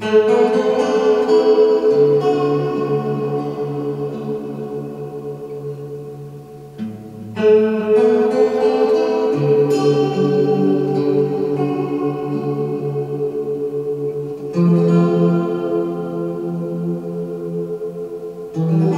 Thank mm -hmm. you.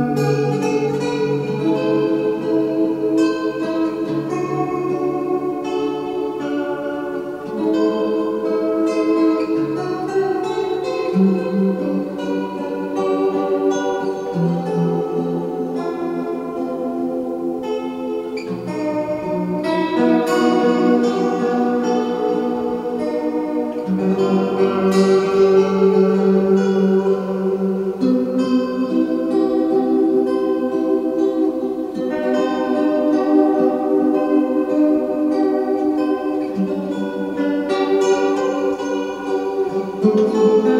thank mm -hmm. you Senhor.